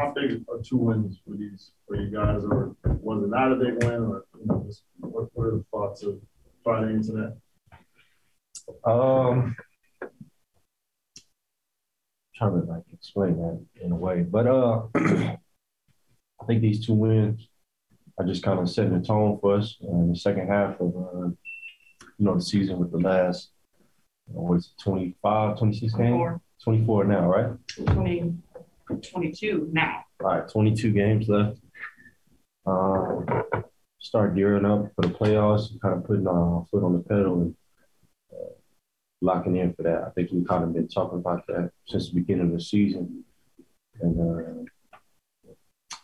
how big are two wins for these for you guys, or was it not a big win, or you know, just what, what are the thoughts of Friday into that? Um, trying to like explain that in a way, but uh, I think these two wins are just kind of setting the tone for us in the second half of uh, you know the season with the last what's it, 25, 26 games? 24 now, right? 20, 22 now. All right, 22 games left. Um, start gearing up for the playoffs, kind of putting our foot on the pedal and uh, locking in for that. I think we've kind of been talking about that since the beginning of the season. And uh, I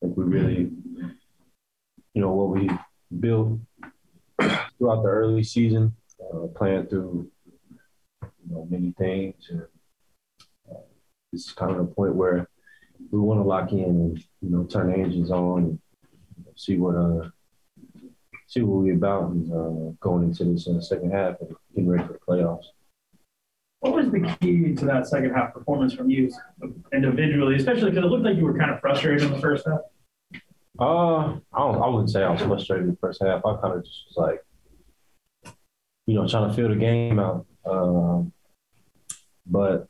think we really, you know, what we built throughout the early season, uh, playing through you know, many things. And is kind of a point where we want to lock in and you know turn the engines on and see what uh see what we about and, uh, going into this uh, second half and getting ready for the playoffs. What was the key to that second half performance from you individually, especially because it looked like you were kind of frustrated in the first half? Uh, I don't. I wouldn't say I was frustrated in the first half. I kind of just was like, you know, trying to feel the game out. Um, but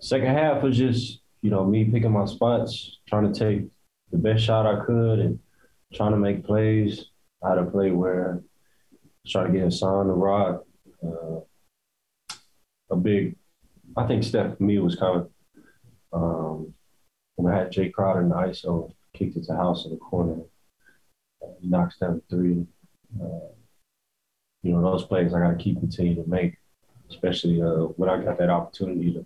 second half was just, you know, me picking my spots, trying to take the best shot I could and trying to make plays. I had a play where I tried to get Hassan the rock. Uh, a big, I think step for me was of um, when I had Jae Crowder in the ISO, kicked it to House in the corner. He knocks down three. Uh, you know, those plays I got to keep continuing to make especially uh, when I got that opportunity to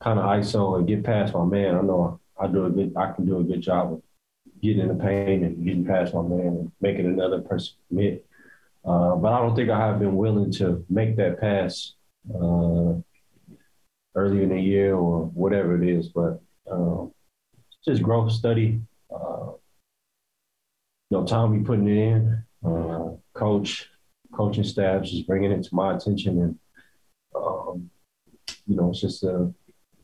kind of ISO and get past my man. I know I do a good, I can do a good job of getting in the pain and getting past my man and making another person commit. Uh, but I don't think I have been willing to make that pass uh, in the year or whatever it is. But uh, just growth study. Uh, you know, time we putting it in. Uh, coach, coaching staff just bringing it to my attention and um, you know, it's just a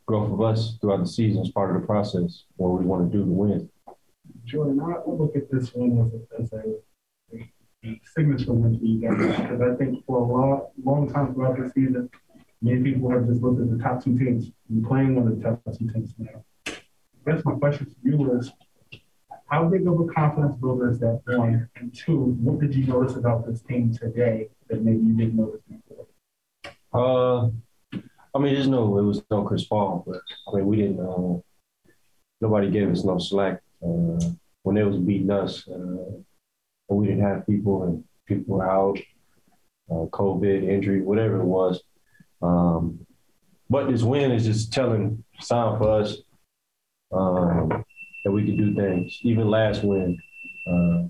growth of us throughout the season is part of the process. What we want to do to win. Jordan, I look at this one as a, as a, a signature win for you guys because I think for a long, long time throughout the season, many people have just looked at the top two teams and playing one of the top two teams now. I guess my question to you is, how big of a confidence builder is that? One and two, what did you notice about this team today that maybe you didn't notice before? Uh, I mean, there's no, it was no Chris Paul, but I mean, we didn't, uh, nobody gave us no slack uh, when they was beating us. Uh, we didn't have people and people were out, uh, COVID, injury, whatever it was. Um, but this win is just telling sign for us um, that we can do things. Even last win, uh,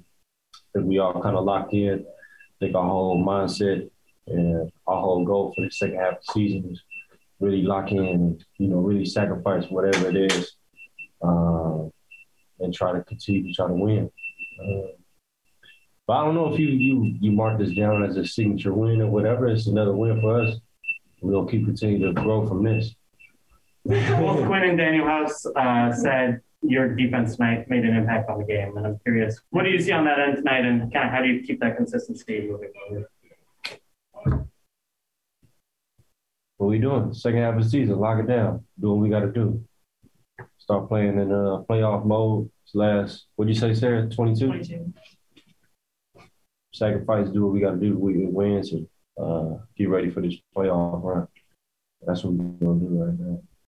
that we all kind of locked in. I think our whole mindset and our whole goal for the second half of the season is really lock in and, you know, really sacrifice whatever it is uh, and try to continue to try to win. Uh, but I don't know if you you you mark this down as a signature win or whatever. It's another win for us. We'll keep continuing to grow from this. Both Quin and Danuel House uh, said your defense made an impact on the game, and I'm curious, what do you see on that end tonight, and kind of how do you keep that consistency moving forward? What we doing? Second half of the season, lock it down. Do what we got to do. Start playing in uh, playoff mode. Last, what'd you say, Sarah? 22? 22. Sacrifice, do what we got to do. We win, so uh, get ready for this playoff run. That's what we're going to do right now.